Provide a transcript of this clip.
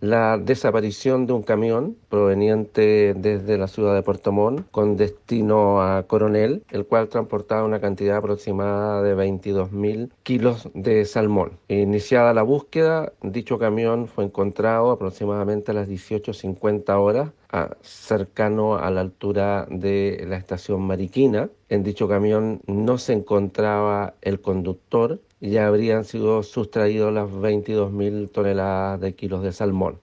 la desaparición de un camión proveniente desde la ciudad de Puerto Montt con destino a Coronel, el cual transportaba una cantidad aproximada de 22.000 kilos de salmón. Iniciada la búsqueda, dicho camión fue encontrado aproximadamente a las 18.50 horas cercano a la altura de la estación Mariquina. En dicho camión no se encontraba el conductor y ya habrían sido sustraídos las 22.000 toneladas de kilos de salmón.